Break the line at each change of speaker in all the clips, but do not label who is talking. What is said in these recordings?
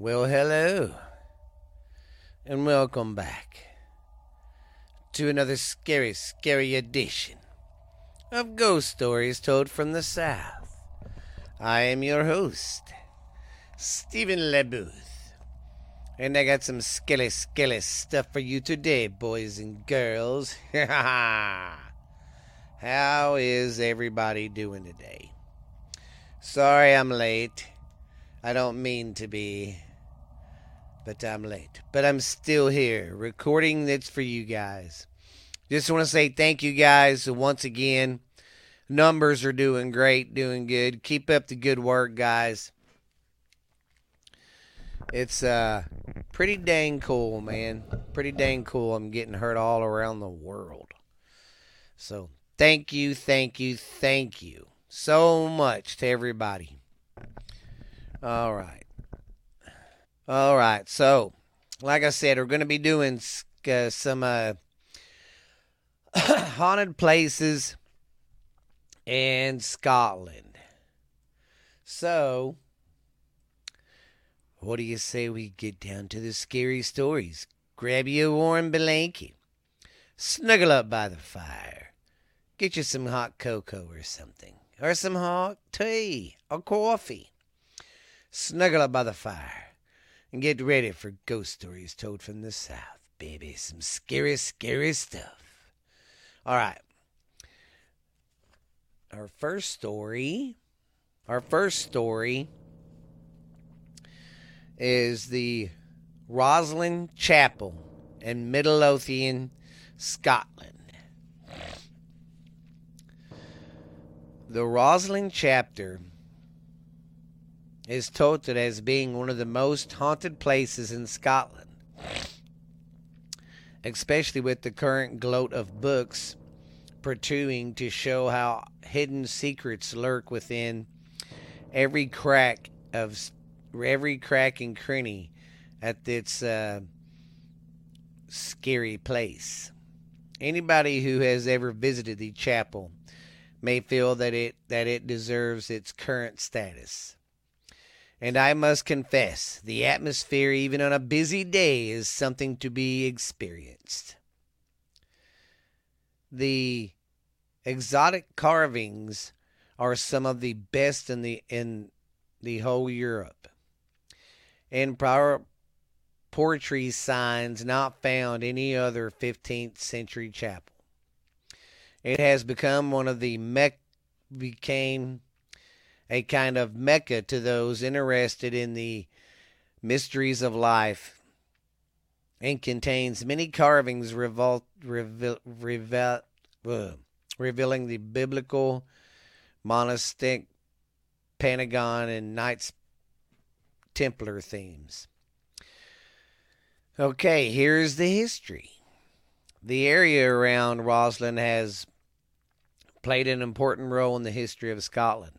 Well, hello, and welcome back to another scary, scary edition of Ghost Stories Told from the South. I am your host, Stephen LeBooth, and I got some skelly, skelly stuff for you today, boys and girls. How is everybody doing today? Sorry I'm late. I don't mean to be but I'm late. But I'm still here recording this for you guys. Just want to say thank you guys once again. Numbers are doing great, doing good. Keep up the good work, guys. It's uh pretty dang cool, man. Pretty dang cool. I'm getting heard all around the world. So, thank you, thank you, thank you so much to everybody. All right. All right. So, like I said, we're going to be doing uh, some uh, haunted places in Scotland. So, what do you say we get down to the scary stories? Grab you a warm blanket, snuggle up by the fire, get you some hot cocoa or something, or some hot tea or coffee. Snuggle up by the fire and get ready for ghost stories told from the South, baby. Some scary, scary stuff. All right. Our first story, our first story is the Rosslyn Chapel in Midlothian, Scotland. The Roslin chapter is touted as being one of the most haunted places in Scotland, especially with the current gloat of books protruding to show how hidden secrets lurk within every crack of every crack and cranny at this uh, scary place. Anybody who has ever visited the chapel may feel that it that it deserves its current status. And I must confess, the atmosphere, even on a busy day, is something to be experienced. The exotic carvings are some of the best in the in the whole Europe. And prior poetry signs not found any other 15th century chapel. It has become one of the mech became a kind of mecca to those interested in the mysteries of life and contains many carvings revol- reveal, reveal, uh, revealing the biblical monastic pentagon and knights templar themes. Okay here's the history. The area around roslin has played an important role in the history of scotland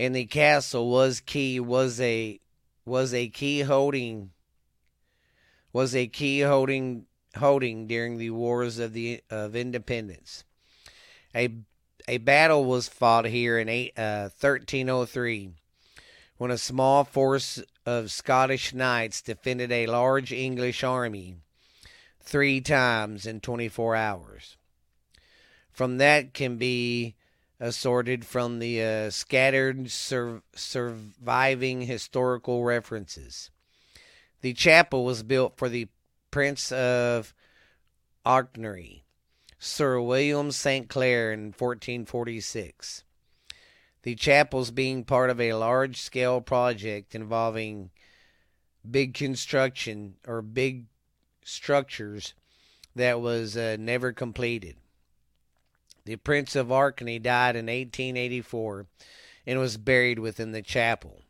and the castle was key was a was a key holding was a key holding holding during the wars of the of independence. A a battle was fought here in eight, uh, 1303 when a small force of Scottish knights defended a large English army three times in 24 hours. From that can be assorted from the uh, scattered sur- surviving historical references. The chapel was built for the Prince of Orkney, Sir William St. Clair, in 1446. The chapels being part of a large scale project involving big construction or big structures that was uh, never completed. The Prince of Orkney died in 1884 and was buried within the chapel.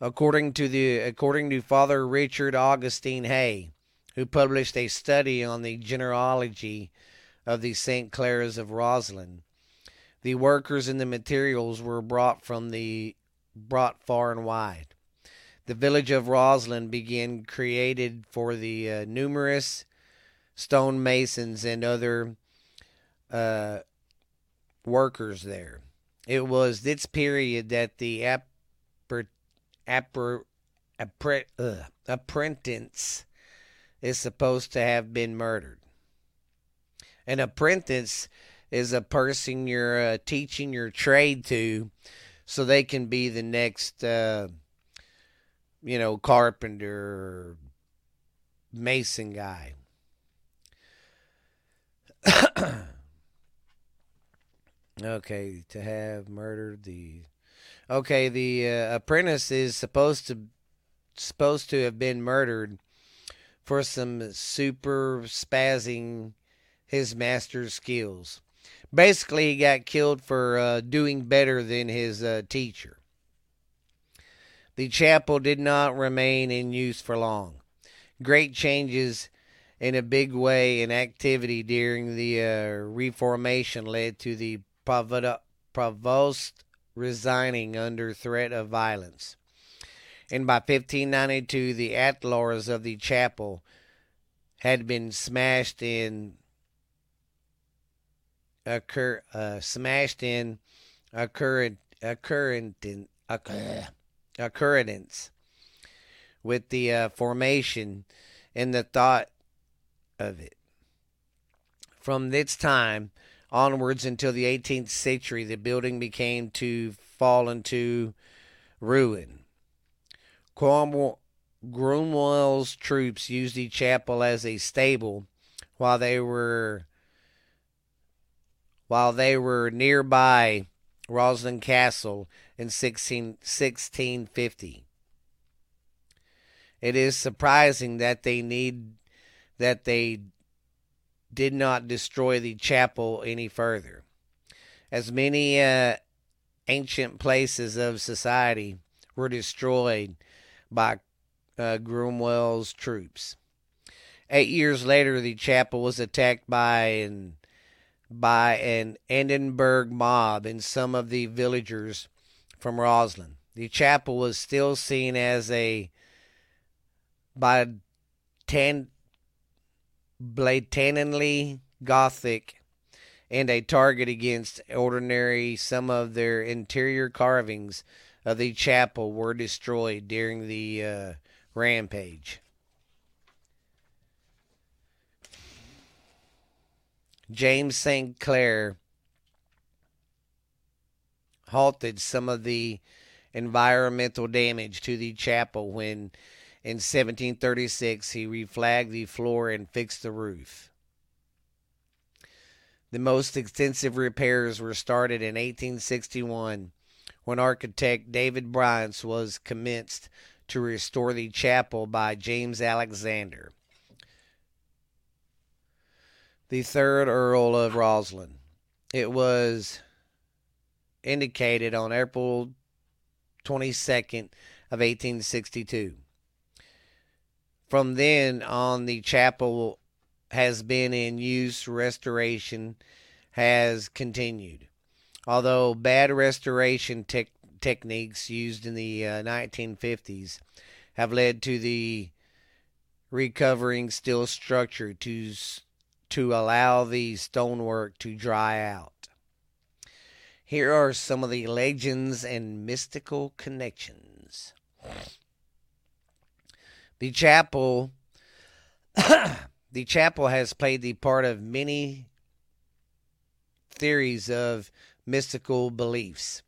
According to the according to Father Richard Augustine Hay, who published a study on the genealogy of the St. Clairs of Roslin, the workers and the materials were brought from the brought far and wide. The village of Roslin began created for the uh, numerous stonemasons and other uh, workers there. It was this period that the appar- appar- uh, apprentice is supposed to have been murdered. An apprentice is a person you're uh, teaching your trade to so they can be the next, uh, you know, carpenter, mason guy. okay, to have murdered the. Okay, the uh, apprentice is supposed to supposed to have been murdered for some super spazzing his master's skills. Basically, he got killed for uh, doing better than his uh, teacher. The chapel did not remain in use for long. Great changes in a big way in activity during the uh, Reformation led to the provost resigning under threat of violence. And by 1592, the altares of the chapel had been smashed in occur uh, smashed in occurrent occurrent occurrence with the uh, formation and the thought of it. From this time onwards until the 18th century, the building became to fall into ruin. Cromwell, Cromwell's troops used the chapel as a stable while they were while they were nearby Roslin Castle in 16, 1650. It is surprising that they need that they did not destroy the chapel any further. As many uh, ancient places of society were destroyed by uh, troops. Eight years later, the chapel was attacked by an by an Edinburgh mob and some of the villagers from Roslin. The chapel was still seen as a by ten blatantly Gothic and a target against ordinary. Some of their interior carvings of the chapel were destroyed during the uh, rampage. James St. Clair halted some of the environmental damage to the chapel when in 1736 he reflagged the floor and fixed the roof. The most extensive repairs were started in 1861 when architect David Bryant was commenced to restore the chapel by James Alexander the third Earl of Rosslyn. It was indicated on April 22nd of 1862. From then on, the chapel has been in use. Restoration has continued. Although bad restoration te- techniques used in the uh, 1950s have led to the recovering steel structure to to allow the stonework to dry out. Here are some of the legends and mystical connections. The chapel the chapel has played the part of many theories of mystical beliefs.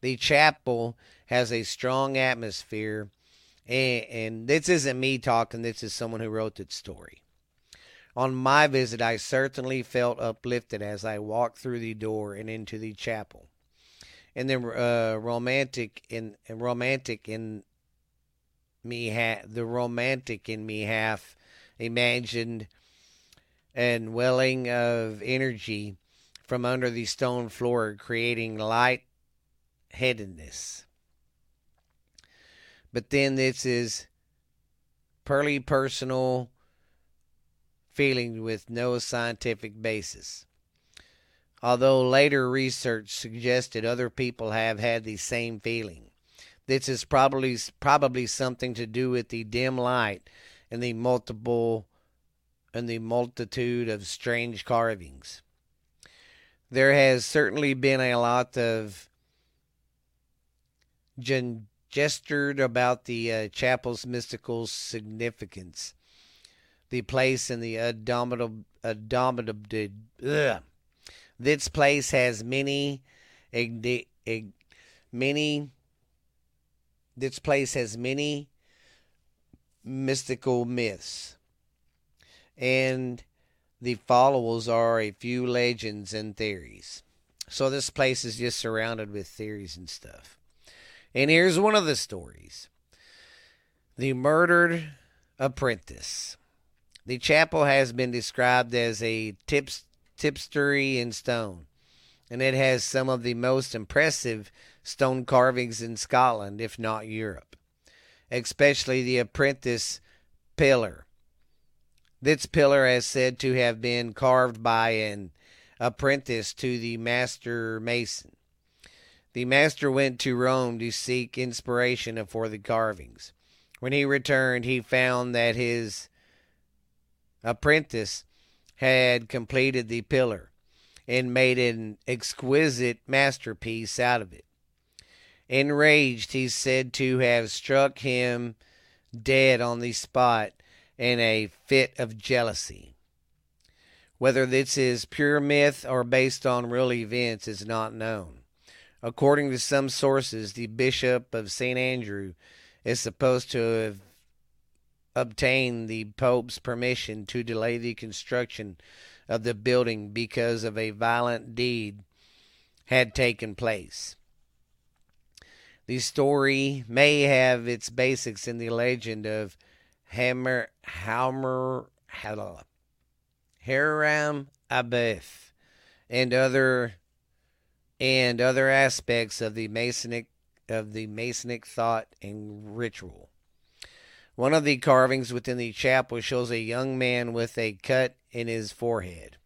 The chapel has a strong atmosphere and, and this isn't me talking, this is someone who wrote that story. On my visit, I certainly felt uplifted as I walked through the door and into the chapel. And the uh, romantic in romantic in me ha- the romantic in me half imagined and welling of energy from under the stone floor, creating light headedness. But then this is purely personal feeling with no scientific basis. Although later research suggested other people have had the same feeling. This is probably probably something to do with the dim light and the multiple and the multitude of strange carvings. There has certainly been a lot of gestured about the uh, chapel's mystical significance, the place in the abominable, ugh. This place has many, many. This place has many mystical myths, and the followers are a few legends and theories. So this place is just surrounded with theories and stuff. And here's one of the stories The Murdered Apprentice. The chapel has been described as a tips, tipstery in stone, and it has some of the most impressive stone carvings in Scotland, if not Europe, especially the apprentice pillar. This pillar is said to have been carved by an apprentice to the master mason. The master went to Rome to seek inspiration for the carvings. When he returned, he found that his apprentice had completed the pillar and made an exquisite masterpiece out of it. Enraged, he said to have struck him dead on the spot in a fit of jealousy. Whether this is pure myth or based on real events is not known. According to some sources, the Bishop of St. Andrew is supposed to have obtained the Pope's permission to delay the construction of the building because of a violent deed had taken place. The story may have its basics in the legend of Hammer, Hammer, Hiram Abiff and other and other aspects of the Masonic of the Masonic thought and ritual. One of the carvings within the chapel shows a young man with a cut in his forehead.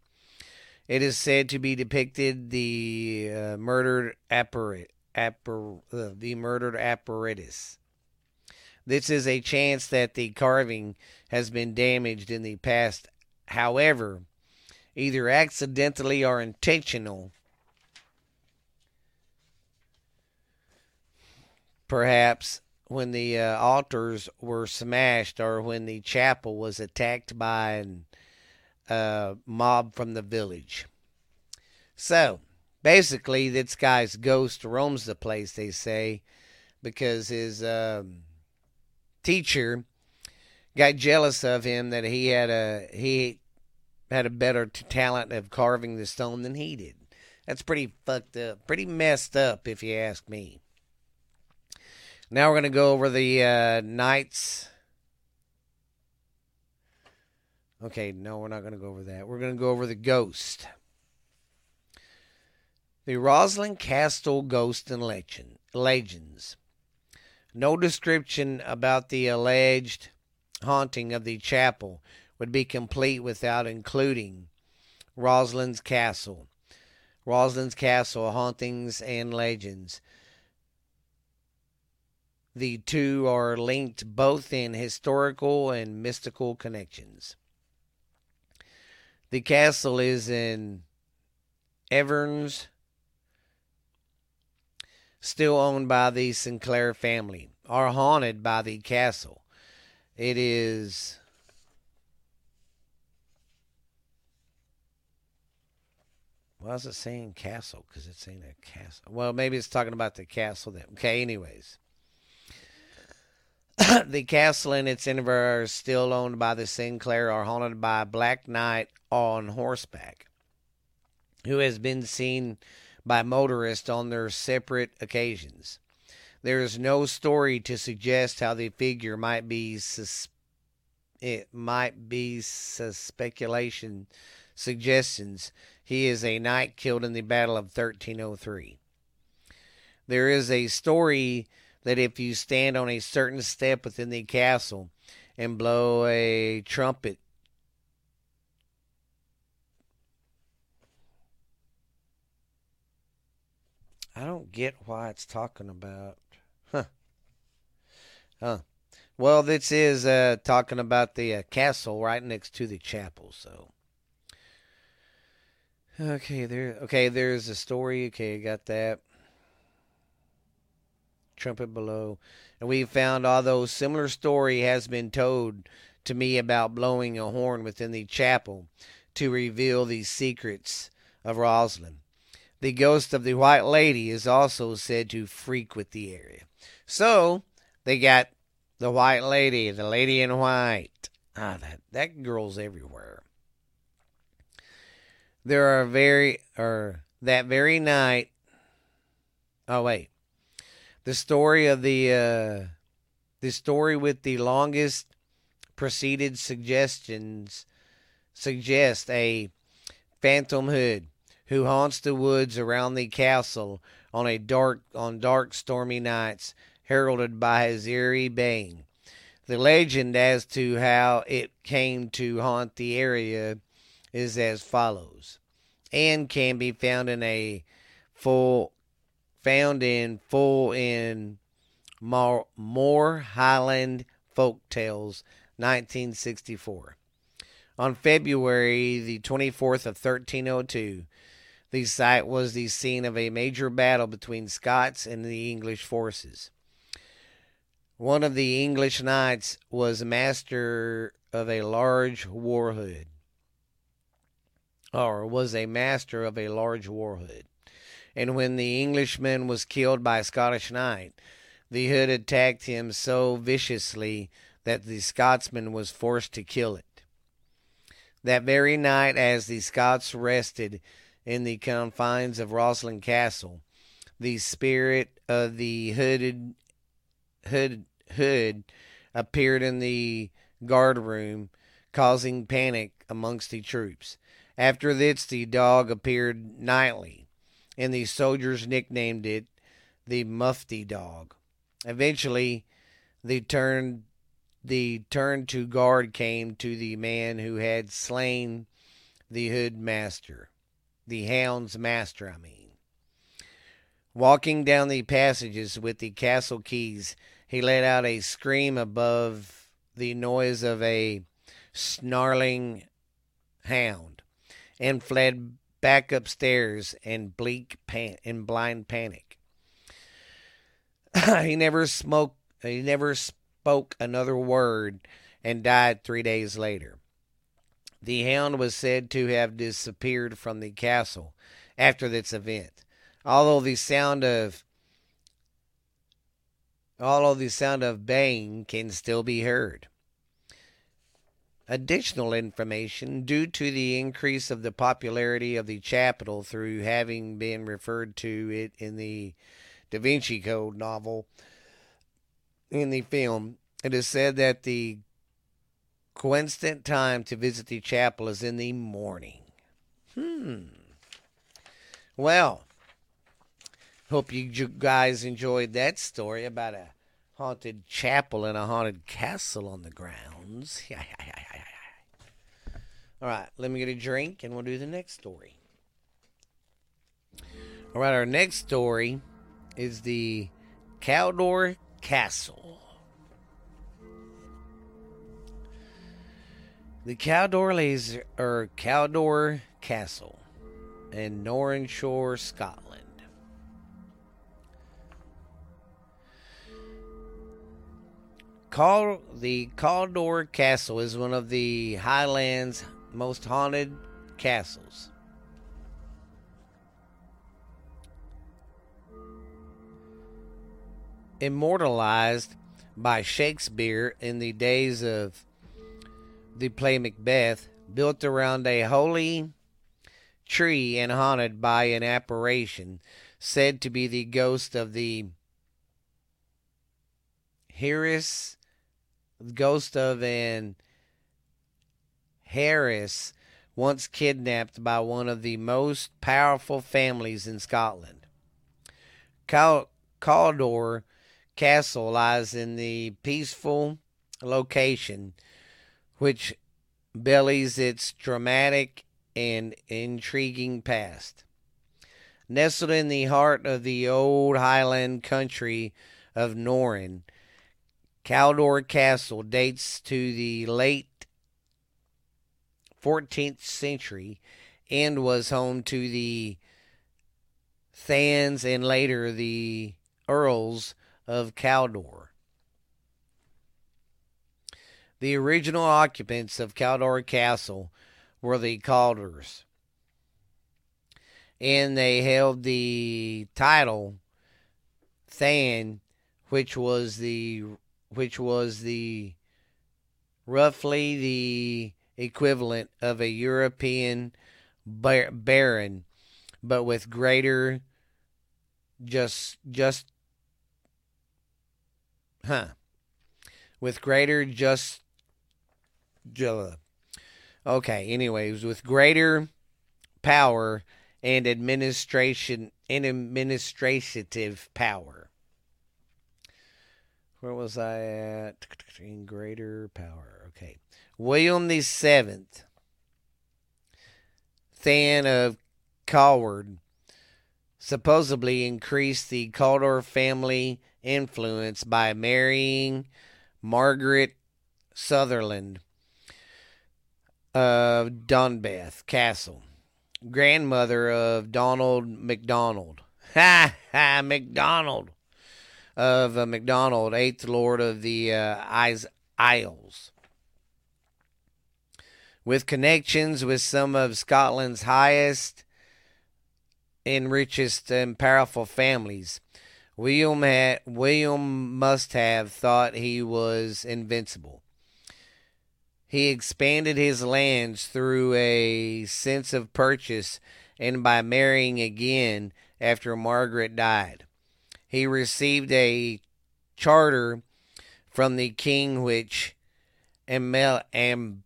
It is said to be depicted the uh, murdered appar- appar- uh, the murdered apparatus. This is a chance that the carving has been damaged in the past. However, either accidentally or intentional, perhaps when the uh, altars were smashed or when the chapel was attacked by a uh, mob from the village. So, basically, this guy's ghost roams the place, they say, because his um, teacher got jealous of him that he had a he had a better talent of carving the stone than he did. That's pretty fucked up, pretty messed up, if you ask me. Now we're going to go over the uh, knights. Okay, no, we're not going to go over that. We're going to go over the ghost. The Roslin Castle Ghost and Legend, Legends. No description about the alleged haunting of the chapel would be complete without including Roslin's Castle. Roslin's Castle Hauntings and Legends. The two are linked both in historical and mystical connections. The castle is in Everns, still owned by the Sinclair family, are haunted by the castle. It is Why is it saying castle? Because it's saying a castle. Well, maybe it's talking about the castle that. Okay, anyways. the castle and its inventory are still owned by the Sinclair are haunted by a black knight on horseback who has been seen by motorists on their separate occasions. There is no story to suggest how the figure might be sus- it might be sus- speculation suggestions he is a knight killed in the battle of 1303. There is a story that if you stand on a certain step within the castle and blow a trumpet, I don't get why it's talking about. Huh. Huh. Well, this is uh, talking about the uh, castle right next to the chapel, so. Okay, there. Okay, there's a story. Okay, I got that. trumpet below. And we found, although similar story has been told to me about blowing a horn within the chapel to reveal the secrets of Rosslyn. The ghost of the White Lady is also said to frequent the area. So they got the White Lady, the Lady in White. Ah, that that girl's everywhere. There are very or that very night. Oh wait, the story of the uh, the story with the longest preceded suggestions suggest a phantom hood who haunts the woods around the castle on a dark on dark stormy nights heralded by his eerie baying the legend as to how it came to haunt the area is as follows. And can be found in a full found in full in more, more Highland folk tales 1964 on February the 24th of 1302 the site was the scene of a major battle between Scots and the English forces one of the English knights was master of a large war hood, or was a master of a large war hood. And when the Englishman was killed by a Scottish knight, the hood attacked him so viciously that the Scotsman was forced to kill it. That very night, as the Scots rested in the confines of Roslin Castle, the spirit of the hooded Hood, Hood appeared in the guard room, causing panic amongst the troops. After this, the dog appeared nightly, and the soldiers nicknamed it the Mufti dog. Eventually, the turn the turn to guard came to the man who had slain the hood master, the hound's master, I mean. Walking down the passages with the castle keys, he let out a scream above the noise of a snarling hound and fled back upstairs in bleak pan- in blind panic. he never smoked he never spoke another word and died 3 days later. The hound was said to have disappeared from the castle after this event. Although the sound of although the sound of baying can still be heard. Additional information due to the increase of the popularity of the chapel through having been referred to it in the Da Vinci Code novel in the film, it is said that the coincident time to visit the chapel is in the morning. Hmm. Well, Hope you guys enjoyed that story about a haunted chapel and a haunted castle on the grounds. All right, let me get a drink and we'll do the next story. All right, our next story is the Cawdor Castle. The Cawdor Laser or Cawdor Castle in Nairnshire, Scotland. Call, the Cawdor Castle is one of the Highlands' most haunted castles. Immortalized by Shakespeare in the days of the play Macbeth, built around a holy tree and haunted by an apparition said to be the ghost of the heiress ghost of an heiress once kidnapped by one of the most powerful families in Scotland. Cal- Cawdor Castle lies in the peaceful location which bellies its dramatic and intriguing past. Nestled in the heart of the old Highland country of Norrin, Cawdor Castle dates to the late 14th century and was home to the Thans and later the Earls of Cawdor. The original occupants of Cawdor Castle were the Calders, and they held the title Than, which was the which was the roughly the equivalent of a European bar- baron, but with greater just just huh with greater just okay anyways with greater power and administration and administrative power. Where was i at? In greater power okay. William the seventh than of Cawdor supposedly increased the Cawdor family influence by marrying Margaret Sutherland of Dunbeath Castle, grandmother of Donald MacDonald. Ha ha, MacDonald of uh, MacDonald, eighth Lord of the uh, Isles. With connections with some of Scotland's highest and richest and powerful families, William had, William must have thought he was invincible. He expanded his lands through a sense of purchase and by marrying again after Margaret died. He received a charter from the king which am, am,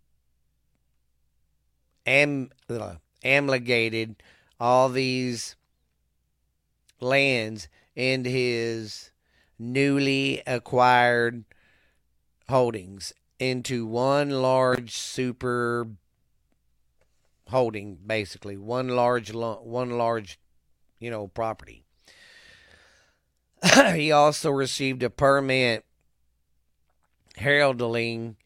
am, amalgamated all these lands in his newly acquired holdings into one large super holding basically. One large one large you know property. He also received a permit heralding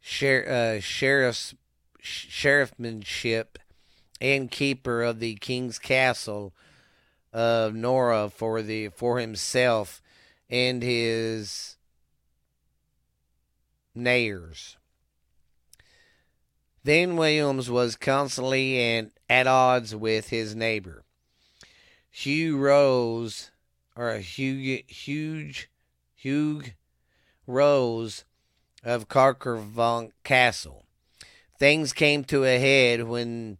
sher- uh, sheriff's sheriffmanship and keeper of the king's castle of Nora for the for himself and his neighbors. Then Williams was constantly and at odds with his neighbor. Hugh Rose, or a huge, huge, Hugh Rose of Carcaravant Castle. Things came to a head when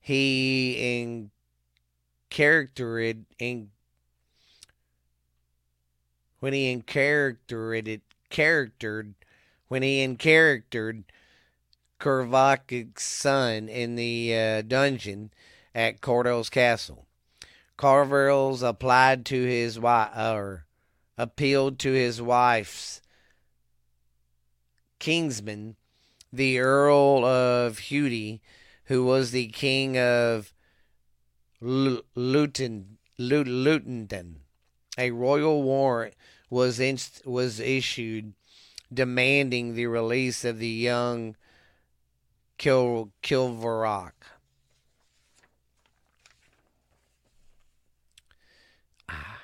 he in character in when he in character it charactered when he encountered Kervak's son in the uh, dungeon at Cordell's castle. Carville's applied to his wife or appealed to his wife's kingsman, the Earl of Hudy, who was the king of Luton, Lutonton. A royal warrant was was issued demanding the release of the young Kil- Kilvarrock. Ah.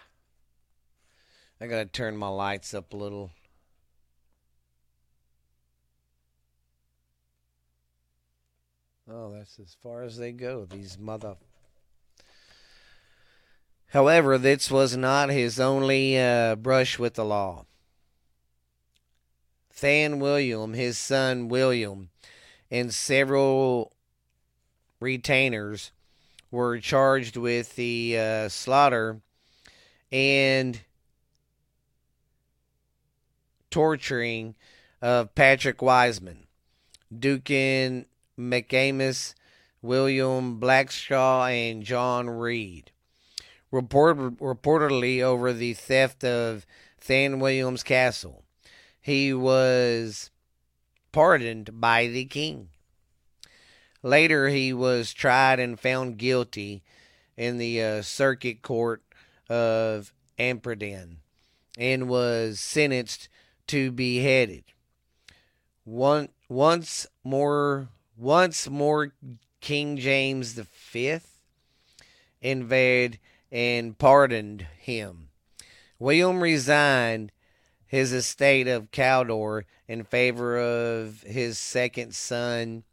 I gotta turn my lights up a little. Oh, that's as far as they go. These mother. However, this was not his only uh, brush with the law. Than William, his son William, and several retainers were charged with the uh, slaughter and torturing of Patrick Wiseman, Duncan McAmis, William Blackshaw, and John Reed. Report, reportedly over the theft of Than Williams Castle. He was pardoned by the king. Later, he was tried and found guilty in the uh, circuit court of Amsterdam and was sentenced to be beheaded. One, once more once more, King James V invaded and pardoned him. William resigned his estate of Cawdor in favor of his second son,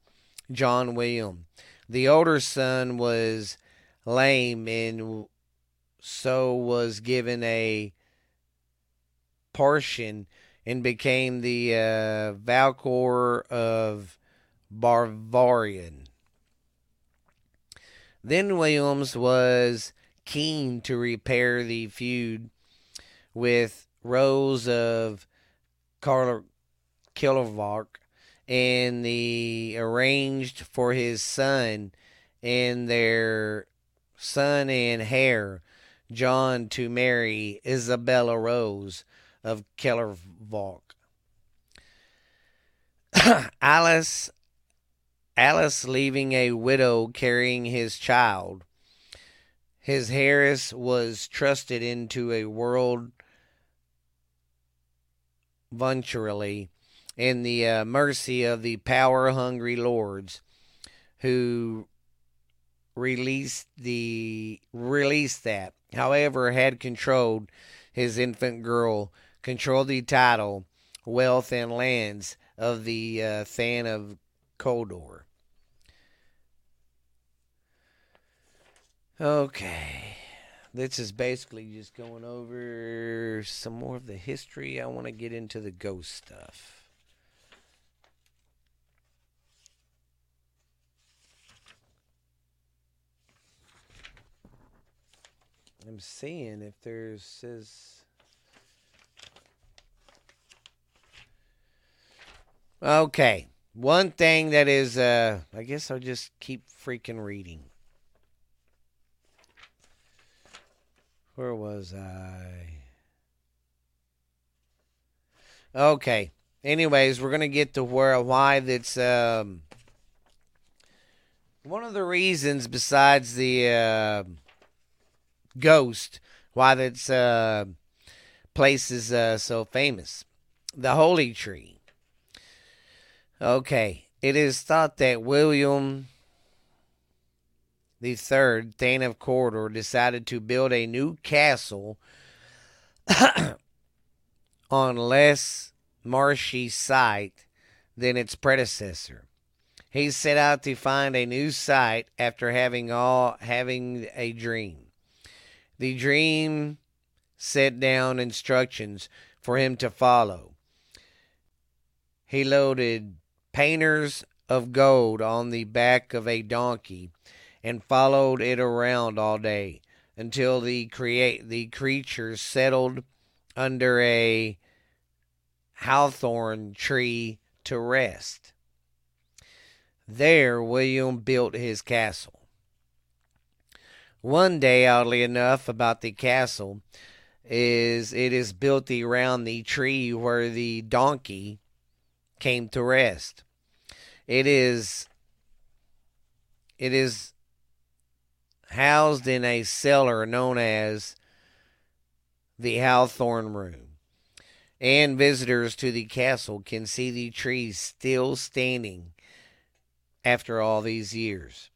John William. The older son was lame and so was given a portion and became the uh, Valcor of Bavarian. Then Williams was keen to repair the feud with Rose of Carl Kilovark and the arranged for his son and their son and heir John to marry Isabella Rose of Kellervalk. Alice Alice leaving a widow carrying his child. His heiress was trusted into a world voluntarily in the uh, mercy of the power hungry lords who released the released that however had controlled his infant girl controlled the title wealth and lands of the uh, Than of Cawdor Okay. This is basically just going over some more of the history. I want to get into the ghost stuff. I'm seeing if there's says Okay. One thing that is uh I guess I'll just keep freaking reading. Where was I? Okay. Anyways, we're gonna get to where why that's um one of the reasons besides the uh, ghost why that's uh, place is uh, so famous. The holy tree. Okay. It is thought that William the third, Thane of Cawdor, decided to build a new castle on less marshy site than its predecessor. He set out to find a new site after having all having a dream. The dream set down instructions for him to follow. He loaded painters of gold on the back of a donkey and followed it around all day until the create the creature settled under a hawthorn tree to rest. There William built his castle. One day, oddly enough, about the castle is it is built around the tree where the donkey came to rest. It is it is housed in a cellar known as the Hawthorne Room. And visitors to the castle can see the trees still standing after all these years.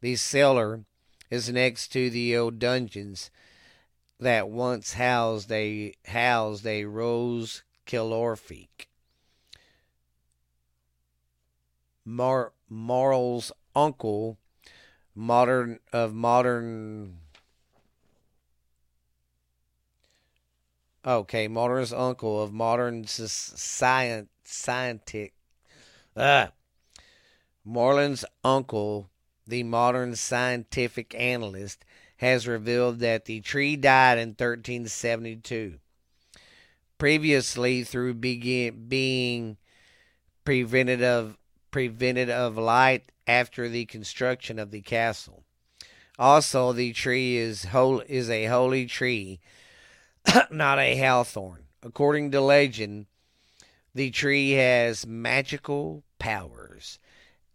The cellar is next to the old dungeons that once housed a housed a Rose Kilorfique. Mar- Marl's uncle modern of modern okay modern's uncle of modern science scientific uh, Marlin's uncle the modern scientific analyst has revealed that the tree died in 1372 previously through begin, being prevented of prevented of light after the construction of the castle. Also, the tree is whole, is a holy tree, not a hawthorn. According to legend, the tree has magical powers,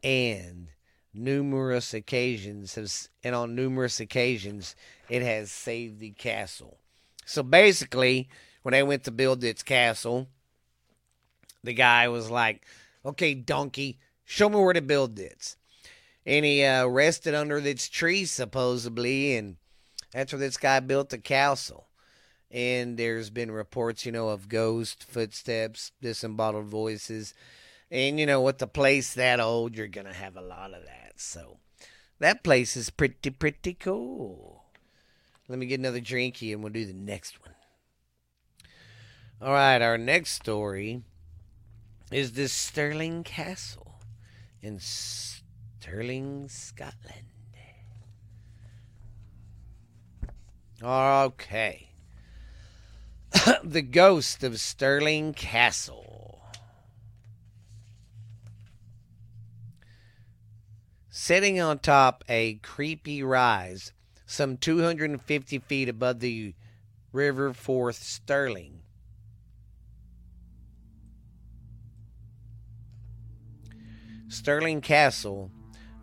and numerous occasions has, and on numerous occasions it has saved the castle. So basically, when they went to build its castle, the guy was like, "Okay, donkey, show me where to build this." And he uh, rested under this tree supposedly, and that's where this guy built the castle. and there's been reports, you know, of ghost footsteps, disembodied voices. And, you know, with the place that old, you're to have a lot of that. So that place is pretty, pretty cool. Let me get another drinky and we'll do the next one. All right, our next story is the Stirling Castle in Stirling, Scotland. Okay. the ghost of Stirling Castle. Sitting on top a creepy rise, some 250 feet above the River Forth Stirling. Stirling Castle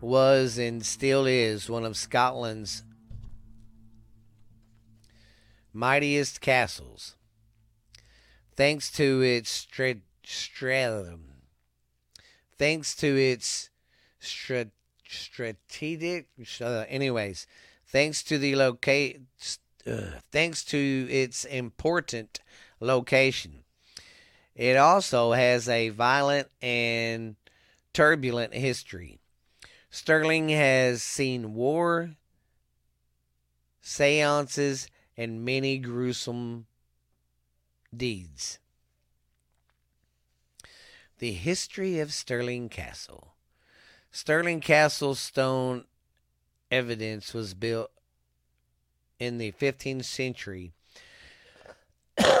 was and still is one of Scotland's mightiest castles. Thanks to its stra- stra- thanks to its stra- strategic uh, anyways, thanks to the locate uh, thanks to its important location. It also has a violent and turbulent history. Stirling has seen war, seances, and many gruesome deeds. The history of Stirling Castle. Stirling Castle stone evidence was built in the 15th century. in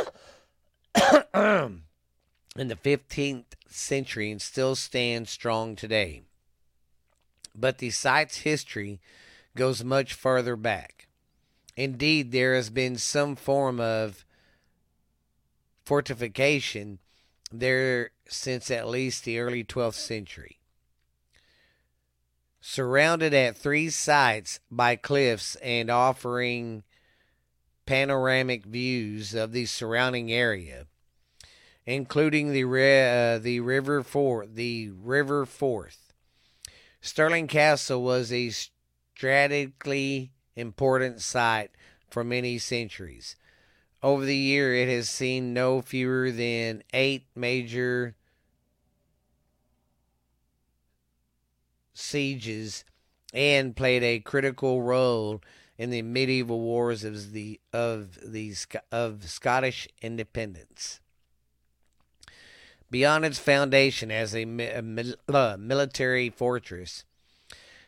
the 15th century and still stands strong today. But the site's history goes much further back. Indeed, there has been some form of fortification there since at least the early 12th century. Surrounded at three sites by cliffs and offering panoramic views of the surrounding area, including the uh, the river Forth, the river Forth. Stirling Castle was a strategically important site for many centuries. Over the year, it has seen no fewer than eight major sieges and played a critical role in the medieval wars of the of the of Scottish independence. Beyond its foundation as a, a uh, military fortress,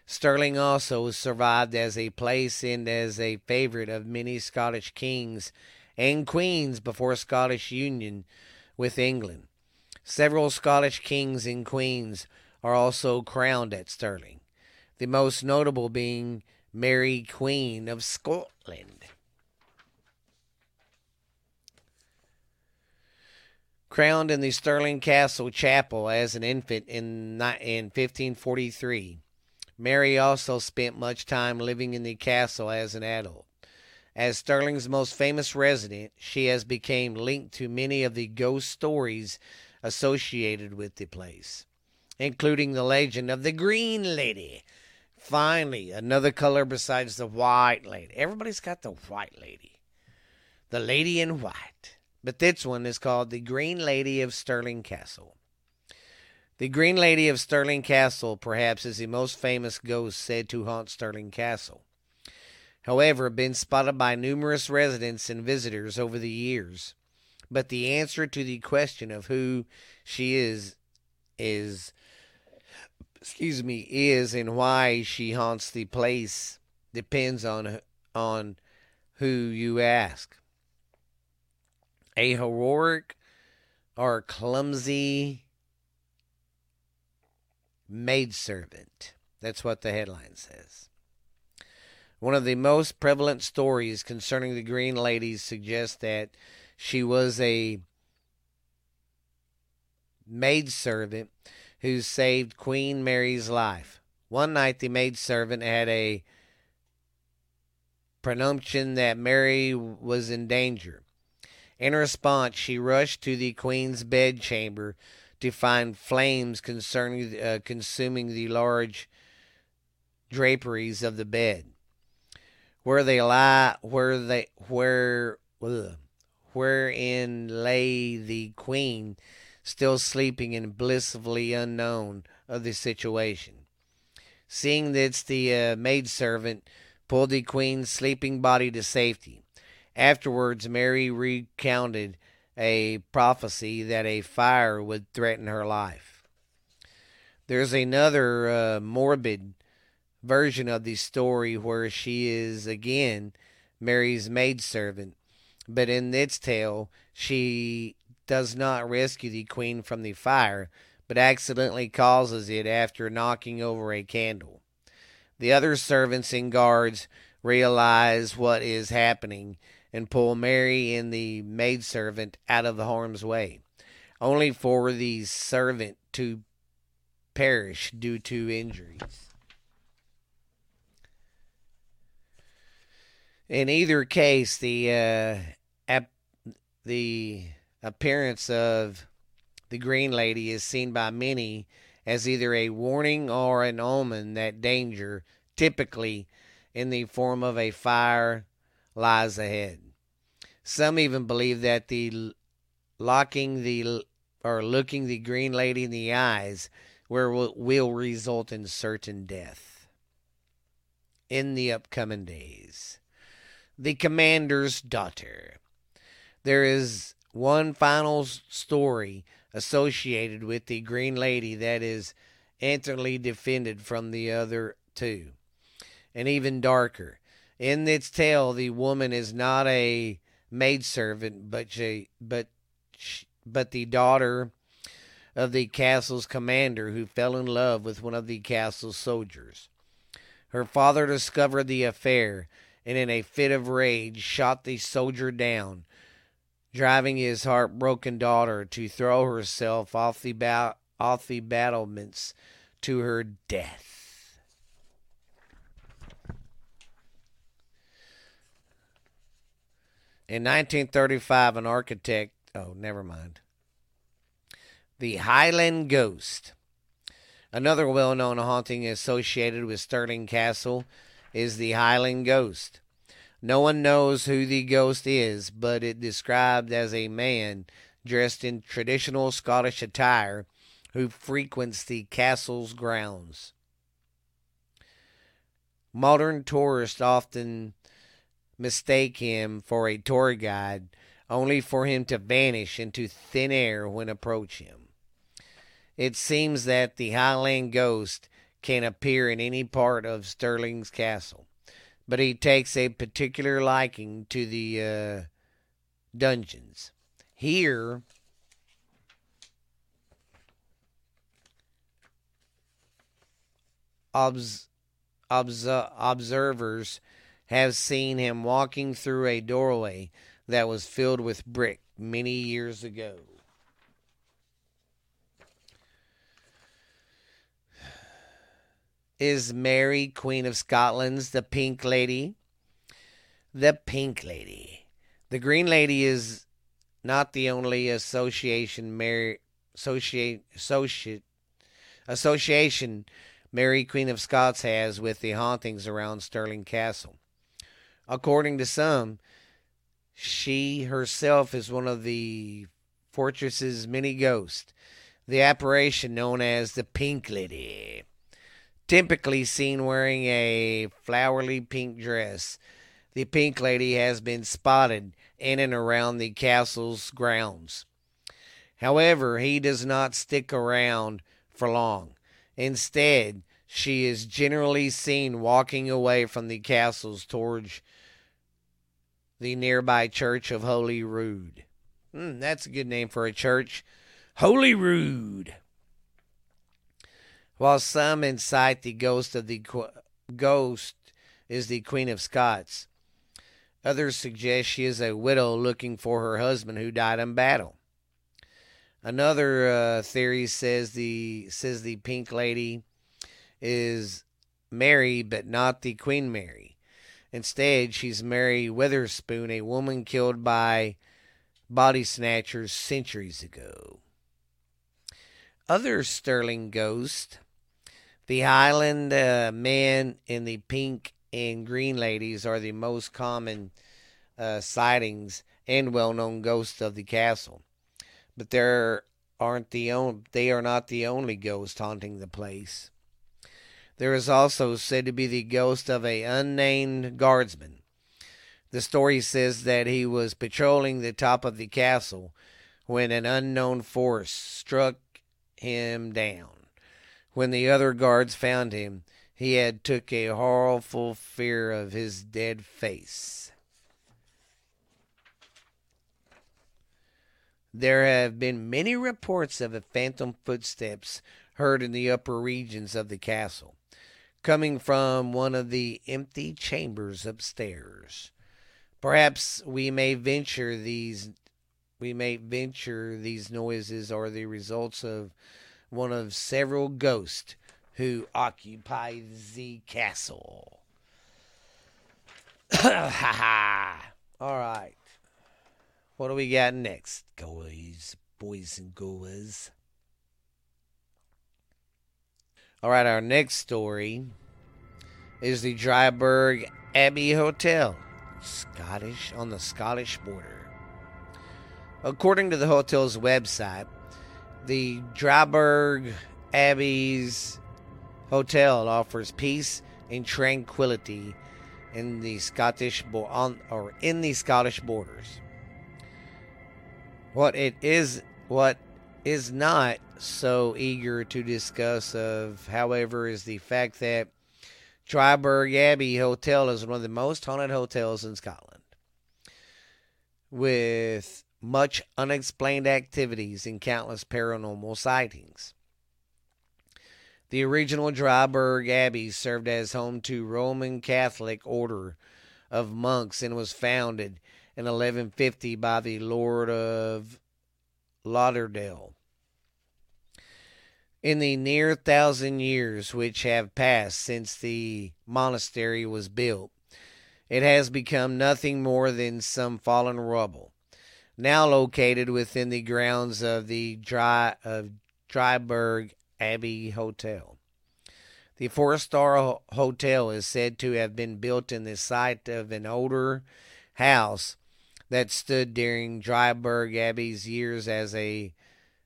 Stirling also survived as a place and as a favorite of many Scottish kings and queens before Scottish union with England. Several Scottish kings and queens are also crowned at Stirling, the most notable being Mary, Queen of Scotland. Crowned in the Stirling Castle Chapel as an infant in, in 1543, Mary also spent much time living in the castle as an adult. As Stirling's most famous resident, she has become linked to many of the ghost stories associated with the place, including the legend of the Green Lady. Finally, another color besides the White Lady. Everybody's got the White Lady, the Lady in White, but this one is called the Green Lady of Stirling Castle. The Green Lady of Stirling Castle, perhaps, is the most famous ghost said to haunt Stirling Castle. However, been spotted by numerous residents and visitors over the years. But the answer to the question of who she is is excuse me is and why she haunts the place depends on on who you ask. A heroic or clumsy maidservant. That's what the headline says. One of the most prevalent stories concerning the Green Ladies suggests that she was a maidservant who saved Queen Mary's life. One night, the maidservant had a presumption that Mary was in danger. In response, she rushed to the Queen's bedchamber to find flames concerning uh, consuming the large draperies of the bed where they lie where they where ugh, wherein lay the queen, still sleeping and blissfully unknown of the situation. Seeing this, the uh, maidservant pulled the queen's sleeping body to safety. Afterwards, Mary recounted a prophecy that a fire would threaten her life. There's another uh, morbid version of the story where she is again Mary's maidservant, but in its tale, she does not rescue the queen from the fire, but accidentally causes it after knocking over a candle. The other servants and guards realize what is happening and pull Mary and the maidservant out of the harm's way, only for the servant to perish due to injuries. In either case, the uh, ap- the appearance of the Green Lady is seen by many as either a warning or an omen that danger, typically in the form of a fire, lies ahead. Some even believe that the locking the or looking the Green Lady in the eyes will, will result in certain death in the upcoming days the commander's daughter. There is one final story associated with the Green Lady that is entirely defended from the other two, and even darker. In its tale, the woman is not a maidservant, but she, but she, but the daughter of the castle's commander who fell in love with one of the castle's soldiers. Her father discovered the affair and in a fit of rage shot the soldier down, driving his heartbroken daughter to throw herself off the, ba- off the battlements to her death. In 1935, an architect, oh, never mind. The Highland Ghost. Another well known haunting associated with Stirling Castle is the Highland Ghost. No one knows who the ghost is, but it described as a man dressed in traditional Scottish attire who frequents the castle's grounds. Modern tourists often mistake him for a tour guide, only for him to vanish into thin air when approach him. It seems that the Highland ghost can appear in any part of Stirling's castle, but he takes a particular liking to the uh, dungeons. Here, obs- obs- observers have seen him walking through a doorway that was filled with brick many years ago. is Mary, Queen of Scotland's the Pink Lady. The Pink Lady. The Green Lady is not the only association Mary associate associate association Mary Queen of Scots has with the hauntings around Stirling Castle. According to some, she herself is one of the fortress's many ghosts, the apparition known as the Pink Lady typically seen wearing a flowery pink dress. The Pink Lady has been spotted in and around the castle's grounds. However, he does not stick around for long. Instead, she is generally seen walking away from the castles towards the nearby church of Holy Rude. Mm, that's a good name for a church. Holy Rude. While some incite the ghost of the ghost is the Queen of Scots, others suggest she is a widow looking for her husband who died in battle. Another uh, theory says the says the Pink Lady is Mary, but not the Queen Mary. Instead, she's Mary Witherspoon, a woman killed by body snatchers centuries ago. Other Stirling ghosts the Highland uh, men and the pink and green ladies are the most common uh, sightings and well-known ghosts of the castle. But there aren't the only, they are not the only ghost haunting the place. There is also said to be the ghost of a unnamed guardsman. The story says that he was patrolling the top of the castle when an unknown force struck him down. When the other guards found him, he had took a horrible fear of his dead face. There have been many reports of a phantom footsteps heard in the upper regions of the castle, coming from one of the empty chambers upstairs. Perhaps we may venture these we may venture these noises are the results of one of several ghosts who occupy the castle. ha ha. All right. What do we got next, guys, boys and girls? All right, our next story is the Dryburgh Abbey Hotel, Scottish on the Scottish border. According to the hotel's website, the Dryburgh Abbey's hotel offers peace and tranquility in the Scottish bo- on or in the Scottish borders. What it is, what is not so eager to discuss of, however, is the fact that Dryburgh Abbey Hotel is one of the most haunted hotels in Scotland, with much unexplained activities and countless paranormal sightings. The original Dryburgh Abbey served as home to Roman Catholic order of monks and was founded in 1150 by the Lord of Lauderdale. In the near thousand years which have passed since the monastery was built, it has become nothing more than some fallen rubble, now located within the grounds of the Dry of Dryburgh Abbey Hotel. The four star hotel is said to have been built in the site of an older house that stood during Dryburgh Abbey's years as a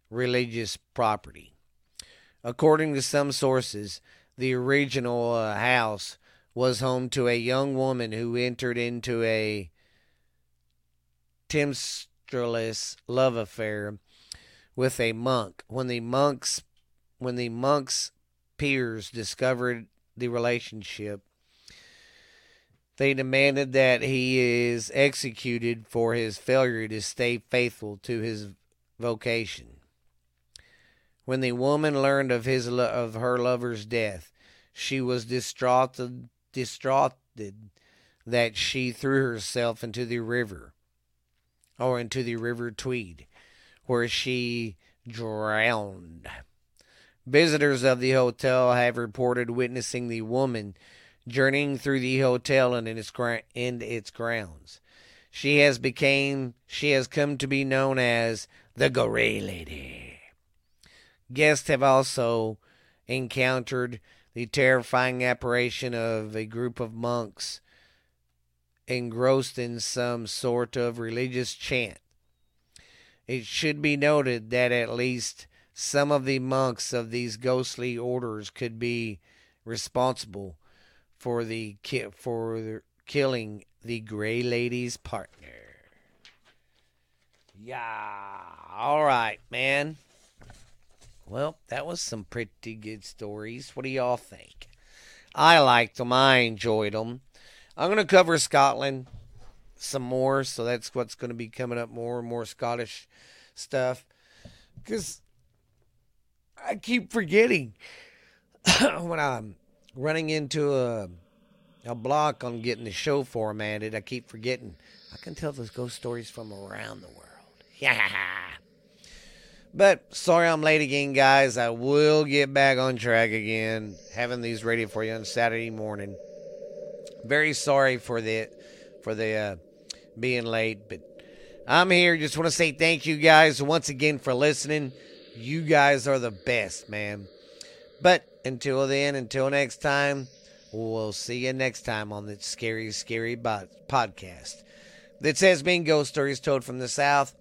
religious property. According to some sources, the original uh, house was home to a young woman who entered into a tempestuous love affair with a monk. When the monks when the monk's peers discovered the relationship, they demanded that he is executed for his failure to stay faithful to his vocation. When the woman learned of his of her lover's death, she was distraught distraught that she threw herself into the river or into the river Tweed, where she drowned. Visitors of the hotel have reported witnessing the woman journeying through the hotel and in its, in its grounds. She has became she has come to be known as the Grey Lady. Guests have also encountered the terrifying apparition of a group of monks engrossed in some sort of religious chant. It should be noted that at least some of the monks of these ghostly orders could be responsible for the for the killing the Gray Lady's partner. Yeah. All right, man. Well, that was some pretty good stories. What do y'all think? I liked them. I enjoyed them. I'm going to cover Scotland some more, so that's what's going to be coming up more and more Scottish stuff. Because I keep forgetting when I'm running into a a block on getting the show formatted. I keep forgetting. I can tell those ghost stories from around the world. Yeah. But sorry I'm late again, guys. I will get back on track again, having these ready for you on Saturday morning. Very sorry for the for the uh, being late, but I'm here. Just want to say thank you guys once again for listening. You guys are the best, man. But until then, until next time, we'll see you next time on the Scary, Scary Podcast. This has been Ghost Stories Told from the South.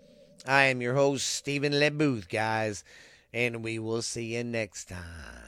I am your host, Stephen LeBooth, guys, and we will see you next time.